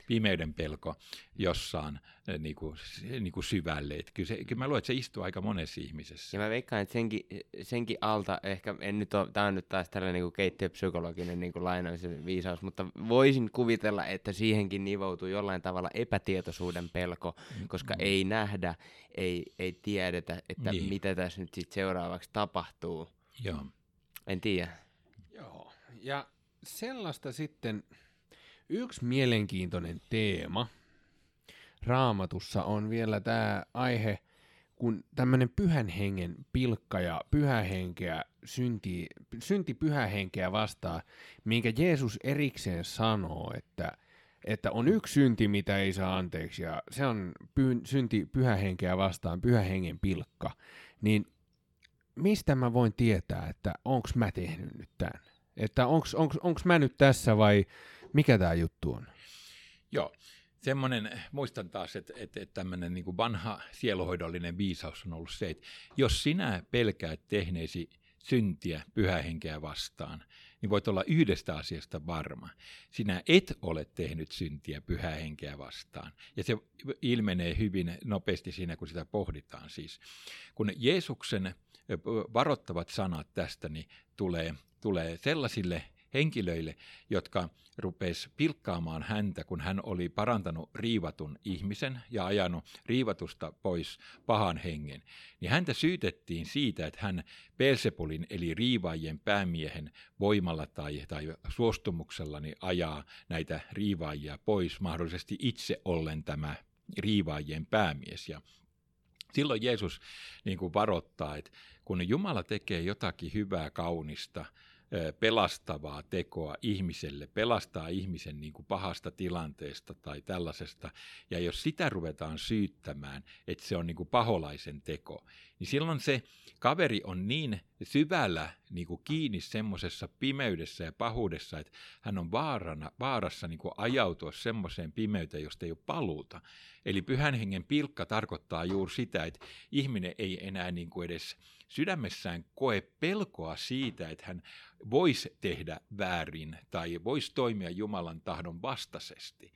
pimeyden pelko jossain eh, niin kuin, niin kuin syvälle. Että kyllä, se, kyllä mä luulen, että se istuu aika monessa ihmisessä. Ja mä veikkaan, että senkin, senkin alta, ehkä en nyt ole, tämä on nyt taas tällainen niin keittiöpsykologinen niin lainaus viisaus, mutta voisin kuvitella, että siihenkin nivoutuu jollain tavalla epätietoisuuden pelko, koska mm. ei nähdä, ei, ei tiedetä, että niin. mitä tässä nyt sit seuraavaksi tapahtuu. Joo. En tiedä. Joo, ja sellaista sitten Yksi mielenkiintoinen teema raamatussa on vielä tämä aihe, kun tämmöinen pyhän hengen pilkka ja pyhähenkeä synti, synti pyhähenkeä vastaa, minkä Jeesus erikseen sanoo, että, että on yksi synti, mitä ei saa anteeksi, ja se on py, synti pyhähenkeä vastaan, pyhähengen pilkka, niin mistä mä voin tietää, että onko mä tehnyt nyt tämän? Että onko mä nyt tässä vai mikä tämä juttu on? Joo, semmoinen, muistan taas, että, että, että tämmöinen niin vanha sieluhoidollinen viisaus on ollut se, että jos sinä pelkäät tehneesi syntiä pyhähenkeä vastaan, niin voit olla yhdestä asiasta varma. Sinä et ole tehnyt syntiä pyhähenkeä vastaan. Ja se ilmenee hyvin nopeasti siinä, kun sitä pohditaan siis. Kun Jeesuksen varoittavat sanat tästä niin tulee, tulee sellaisille henkilöille, jotka rupes pilkkaamaan häntä, kun hän oli parantanut riivatun ihmisen ja ajanut riivatusta pois pahan hengen, niin häntä syytettiin siitä, että hän Persepulin eli riivaajien päämiehen voimalla tai, tai suostumuksellani ajaa näitä riivaajia pois, mahdollisesti itse ollen tämä riivaajien päämies. Ja silloin Jeesus niin kuin varoittaa, että kun Jumala tekee jotakin hyvää, kaunista, pelastavaa tekoa ihmiselle, pelastaa ihmisen niin kuin pahasta tilanteesta tai tällaisesta, ja jos sitä ruvetaan syyttämään, että se on niin kuin paholaisen teko, niin silloin se kaveri on niin syvällä niin kuin kiinni semmoisessa pimeydessä ja pahuudessa, että hän on vaarana, vaarassa niin kuin ajautua semmoiseen pimeyteen, josta ei ole paluuta. Eli pyhän hengen pilkka tarkoittaa juuri sitä, että ihminen ei enää niin kuin edes sydämessään koe pelkoa siitä, että hän voisi tehdä väärin tai voisi toimia Jumalan tahdon vastaisesti.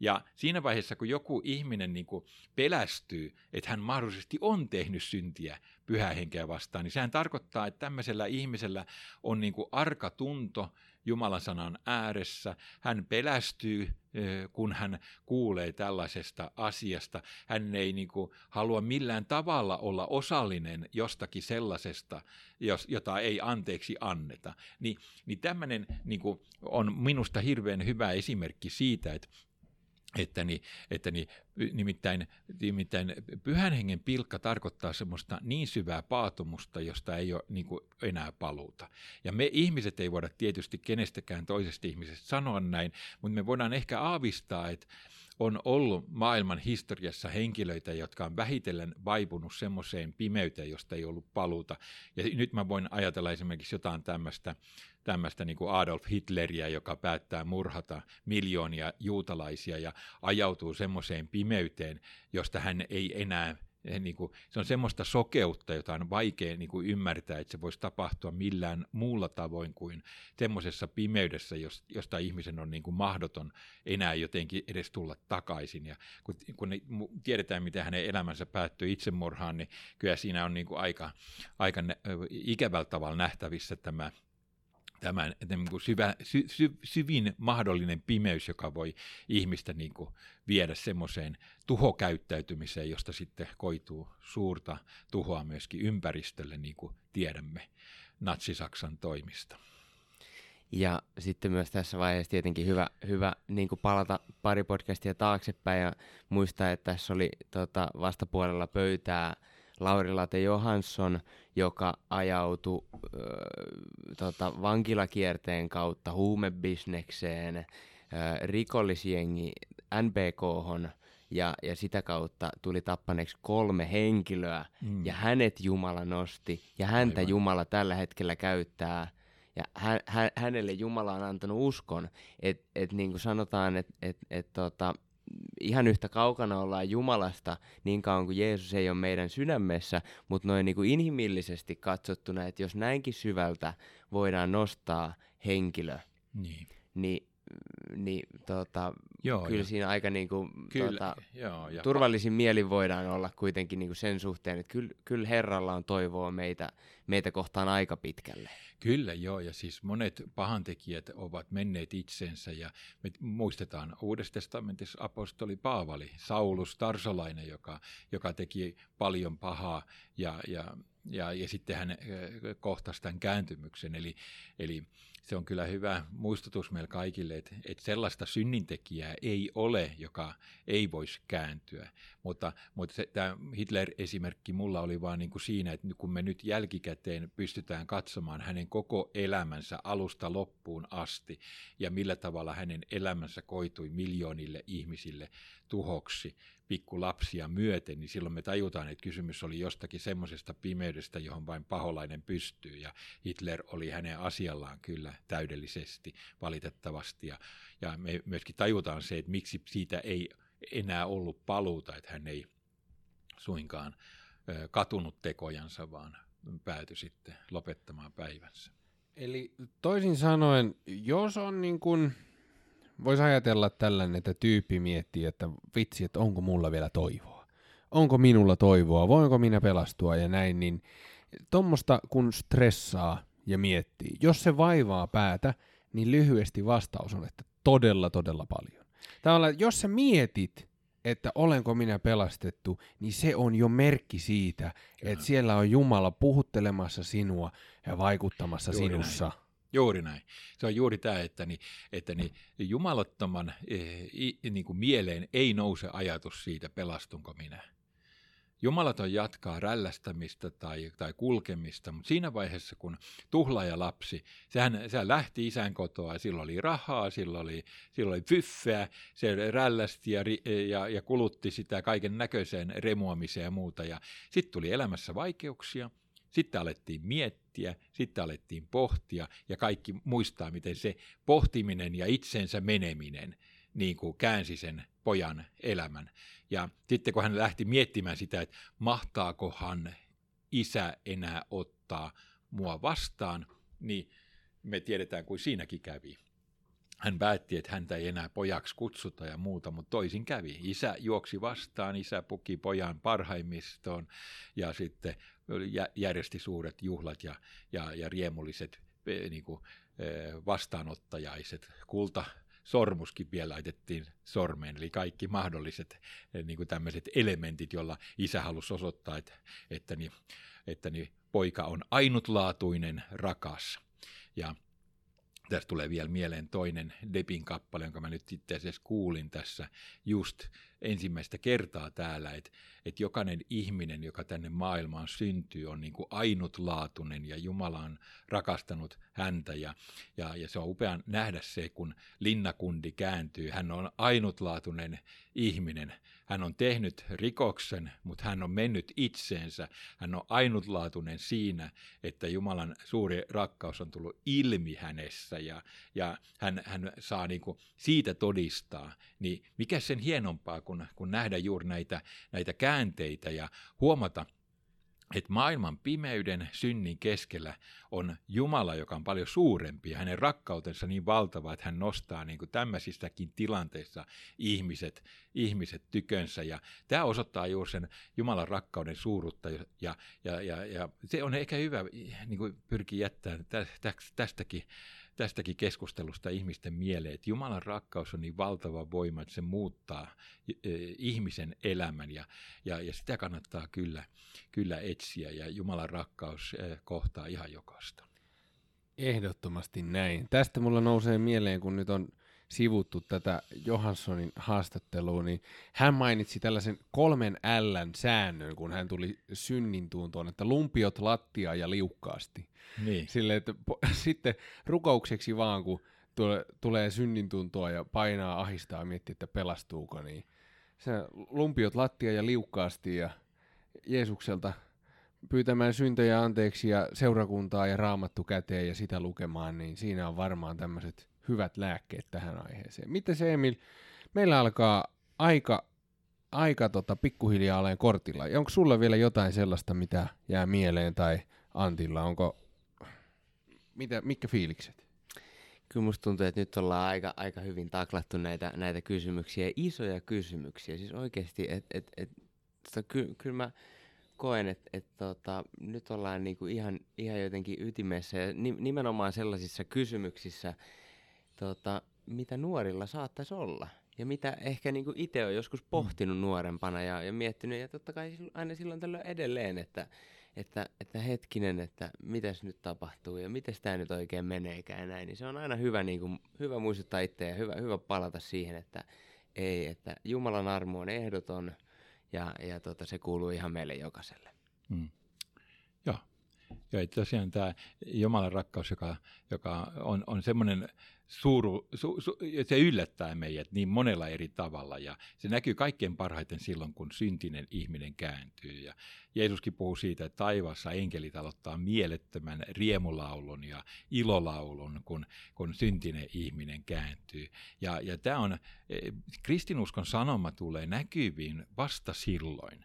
Ja siinä vaiheessa, kun joku ihminen niin kuin pelästyy, että hän mahdollisesti on tehnyt syntiä pyhähenkeä vastaan, niin sehän tarkoittaa, että tämmöisellä ihmisellä on niin kuin arka tunto Jumalan sanan ääressä. Hän pelästyy, kun hän kuulee tällaisesta asiasta. Hän ei niin kuin, halua millään tavalla olla osallinen jostakin sellaisesta, jota ei anteeksi anneta. Ni, niin tämmöinen niin kuin, on minusta hirveän hyvä esimerkki siitä, että että, niin, että niin, nimittäin, nimittäin pyhän hengen pilkka tarkoittaa semmoista niin syvää paatumusta, josta ei ole niin kuin enää paluuta. Ja me ihmiset ei voida tietysti kenestäkään toisesta ihmisestä sanoa näin, mutta me voidaan ehkä aavistaa, että on ollut maailman historiassa henkilöitä, jotka on vähitellen vaipunut semmoiseen pimeyteen, josta ei ollut paluuta. Ja nyt mä voin ajatella esimerkiksi jotain tämmöistä tämmöistä niin kuin Adolf Hitleriä, joka päättää murhata miljoonia juutalaisia ja ajautuu semmoiseen pimeyteen, josta hän ei enää eh, niin kuin, se on semmoista sokeutta, jota on vaikea niin kuin ymmärtää, että se voisi tapahtua millään muulla tavoin kuin semmoisessa pimeydessä, josta ihmisen on niin kuin mahdoton enää jotenkin edes tulla takaisin. Ja kun, kun ne, tiedetään, miten hänen elämänsä päättyi itsemurhaan, niin kyllä siinä on niin kuin aika, aika ikävällä tavalla nähtävissä tämä tämän niin kuin syvä, sy, sy, syvin mahdollinen pimeys, joka voi ihmistä niin kuin viedä semmoiseen tuhokäyttäytymiseen, josta sitten koituu suurta tuhoa myöskin ympäristölle, niin kuin tiedämme Natsi-Saksan toimista. Ja sitten myös tässä vaiheessa tietenkin hyvä, hyvä niin kuin palata pari podcastia taaksepäin ja muistaa, että tässä oli tota, vastapuolella pöytää Lauri Late Johansson, joka ajautui äh, tota, vankilakierteen kautta huumebisnekseen, äh, rikollisjengi NBK ja, ja sitä kautta tuli tappaneeksi kolme henkilöä mm. ja hänet Jumala nosti ja häntä Aivan. Jumala tällä hetkellä käyttää ja hän, hän, hänelle Jumala on antanut uskon, että et, niin kuin sanotaan, että et, et, tota, ihan yhtä kaukana ollaan Jumalasta niin kauan kuin Jeesus ei ole meidän sydämessä, mutta noin niin kuin inhimillisesti katsottuna, että jos näinkin syvältä voidaan nostaa henkilö, niin, niin niin tota, joo, kyllä siinä aika niinku, kyllä, tota, joo, ja turvallisin mielin voidaan olla kuitenkin niinku sen suhteen, että kyllä, kyllä Herralla on toivoa meitä, meitä kohtaan aika pitkälle. Kyllä joo, ja siis monet pahantekijät ovat menneet itsensä, ja me muistetaan Uudessa testamentissa apostoli Paavali, Saulus Tarsolainen, joka, joka teki paljon pahaa, ja, ja, ja, ja sitten hän kohtasi tämän kääntymyksen, eli, eli se on kyllä hyvä muistutus meille kaikille, että, että sellaista synnintekijää ei ole, joka ei voisi kääntyä. Mutta, mutta se, tämä Hitler-esimerkki mulla oli vaan niin kuin siinä, että kun me nyt jälkikäteen pystytään katsomaan hänen koko elämänsä alusta loppuun asti ja millä tavalla hänen elämänsä koitui miljoonille ihmisille tuhoksi, pikkulapsia myöten, niin silloin me tajutaan, että kysymys oli jostakin semmoisesta pimeydestä, johon vain paholainen pystyy, ja Hitler oli hänen asiallaan kyllä täydellisesti, valitettavasti, ja, ja me myöskin tajutaan se, että miksi siitä ei enää ollut paluuta, että hän ei suinkaan katunut tekojansa, vaan päätyi sitten lopettamaan päivänsä. Eli toisin sanoen, jos on niin kuin Voisi ajatella tällainen, että tyyppi miettii, että vitsi, että onko mulla vielä toivoa. Onko minulla toivoa, voinko minä pelastua ja näin, niin tuommoista kun stressaa ja miettii, jos se vaivaa päätä, niin lyhyesti vastaus on, että todella, todella paljon. Tavallaan, jos sä mietit, että olenko minä pelastettu, niin se on jo merkki siitä, Kyllä. että siellä on Jumala puhuttelemassa sinua ja vaikuttamassa Juuri sinussa. Näin. Juuri näin. Se on juuri tämä, että, niin, että niin jumalottoman eh, niin kuin mieleen ei nouse ajatus siitä, pelastunko minä. Jumalaton jatkaa rällästämistä tai, tai kulkemista, mutta siinä vaiheessa, kun tuhlaaja lapsi, sehän, sehän lähti isän kotoa, sillä oli rahaa, sillä oli, sillä oli fyffeä, se rällästi ja, ja, ja kulutti sitä kaiken näköiseen remuamiseen ja muuta. Ja sitten tuli elämässä vaikeuksia, sitten alettiin miettiä, sitten alettiin pohtia ja kaikki muistaa, miten se pohtiminen ja itsensä meneminen niin kuin käänsi sen pojan elämän. Ja sitten kun hän lähti miettimään sitä, että mahtaakohan isä enää ottaa mua vastaan, niin me tiedetään, kuin siinäkin kävi. Hän päätti, että häntä ei enää pojaksi kutsuta ja muuta, mutta toisin kävi. Isä juoksi vastaan, isä puki pojan parhaimmistoon ja sitten järjesti suuret juhlat ja, ja, ja riemulliset niin kuin, vastaanottajaiset. Kulta sormuskin vielä laitettiin sormeen, eli kaikki mahdolliset niin kuin tämmöiset elementit, joilla isä halusi osoittaa, että, että, niin, että niin poika on ainutlaatuinen, rakas. Ja Tästä tulee vielä mieleen toinen Debin kappale, jonka mä nyt itse asiassa kuulin tässä just ensimmäistä kertaa täällä, että, että jokainen ihminen, joka tänne maailmaan syntyy, on niin kuin ainutlaatuinen ja Jumala on rakastanut häntä ja, ja, ja se on upea nähdä se, kun linnakundi kääntyy. Hän on ainutlaatuinen ihminen. Hän on tehnyt rikoksen, mutta hän on mennyt itseensä. Hän on ainutlaatuinen siinä, että Jumalan suuri rakkaus on tullut ilmi hänessä ja, ja hän, hän saa niin kuin siitä todistaa. Niin mikä sen hienompaa kun, kun nähdä juuri näitä, näitä käänteitä ja huomata, että maailman pimeyden synnin keskellä on Jumala, joka on paljon suurempi ja hänen rakkautensa niin valtava, että hän nostaa niin kuin tämmöisistäkin tilanteissa ihmiset, ihmiset tykönsä. Ja tämä osoittaa juuri sen Jumalan rakkauden suuruutta ja, ja, ja, ja se on ehkä hyvä niin kuin pyrkiä jättämään tästäkin tästäkin keskustelusta ihmisten mieleen, että Jumalan rakkaus on niin valtava voima, että se muuttaa e, ihmisen elämän ja, ja, ja sitä kannattaa kyllä, kyllä etsiä ja Jumalan rakkaus e, kohtaa ihan jokaista. Ehdottomasti näin. Tästä mulla nousee mieleen, kun nyt on sivuttu tätä Johanssonin haastattelua, niin hän mainitsi tällaisen kolmen Ln säännön, kun hän tuli synnin tuntoon, että lumpiot lattia ja liukkaasti. Niin. Sille, että po- sitten rukoukseksi vaan, kun tule, tulee synnin tuntoa ja painaa ahistaa ja miettii, että pelastuuko, niin se lumpiot lattia ja liukkaasti ja Jeesukselta pyytämään syntejä anteeksi ja seurakuntaa ja raamattu käteen ja sitä lukemaan, niin siinä on varmaan tämmöiset hyvät lääkkeet tähän aiheeseen. Miten se Emil, meillä alkaa aika, aika tota, pikkuhiljaa olen kortilla. Ja onko sulla vielä jotain sellaista, mitä jää mieleen tai Antilla, onko, mitä, mitkä fiilikset? Kyllä musta tuntuu, että nyt ollaan aika, aika hyvin taklattu näitä, näitä kysymyksiä, isoja kysymyksiä. Siis oikeasti, että et, et, tota, ky, kyllä mä koen, että et, tota, nyt ollaan niinku ihan, ihan jotenkin ytimessä ja ni, nimenomaan sellaisissa kysymyksissä, tota, mitä nuorilla saattaisi olla. Ja mitä ehkä niinku itse on joskus pohtinut mm. nuorempana ja, ja miettinyt, ja totta kai aina silloin tällöin edelleen, että, että, että hetkinen, että mitäs nyt tapahtuu ja miten tämä nyt oikein meneekään ja näin, niin se on aina hyvä, niin kuin, hyvä muistuttaa itseä ja hyvä, hyvä palata siihen, että ei, että Jumalan armo on ehdoton ja, ja tota, se kuuluu ihan meille jokaiselle. Mm. Joo. Ja tosiaan tämä Jumalan rakkaus, joka, joka on, on semmoinen suuru, su, su, se yllättää meidät niin monella eri tavalla ja se näkyy kaikkein parhaiten silloin, kun syntinen ihminen kääntyy. Ja Jeesuskin puhuu siitä, että taivaassa enkelit aloittaa mielettömän riemulaulun ja ilolaulun, kun, kun syntinen ihminen kääntyy. Ja, ja tämä on, e, kristinuskon sanoma tulee näkyviin vasta silloin,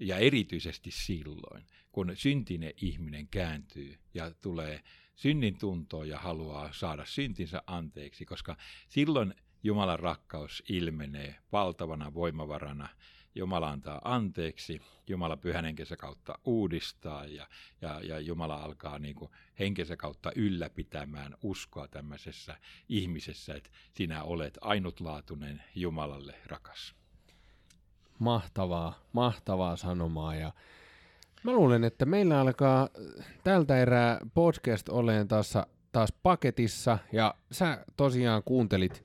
ja erityisesti silloin, kun syntinen ihminen kääntyy ja tulee synnin tuntoa ja haluaa saada syntinsä anteeksi, koska silloin Jumalan rakkaus ilmenee valtavana voimavarana. Jumala antaa anteeksi, Jumala pyhän henkensä kautta uudistaa ja, ja, ja Jumala alkaa niin kuin henkensä kautta ylläpitämään uskoa tämmöisessä ihmisessä, että sinä olet ainutlaatuinen Jumalalle rakas. Mahtavaa, mahtavaa sanomaa ja Mä luulen, että meillä alkaa tältä erää podcast oleen taas, taas paketissa, ja sä tosiaan kuuntelit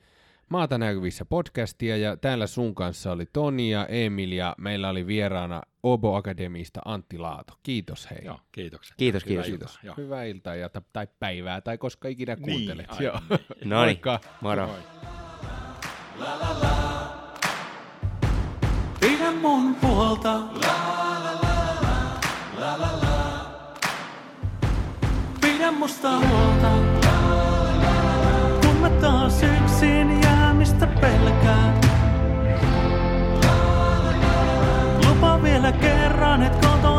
Maata näkyvissä podcastia, ja täällä sun kanssa oli Toni ja Emil, ja meillä oli vieraana Obo Akademista Antti Laato. Kiitos hei. Joo, kiitoksia. Kiitos, Hyvää kiitos. iltaa. Joo. Hyvää iltaa ja, tai päivää, tai koska ikinä kuuntelet. aivan Joo. niin. No niin, moro. Moi. Pidä mun puolta la la la. Pidä musta huolta. Kun mä taas yksin jäämistä pelkään. Lupa vielä kerran, et kotona.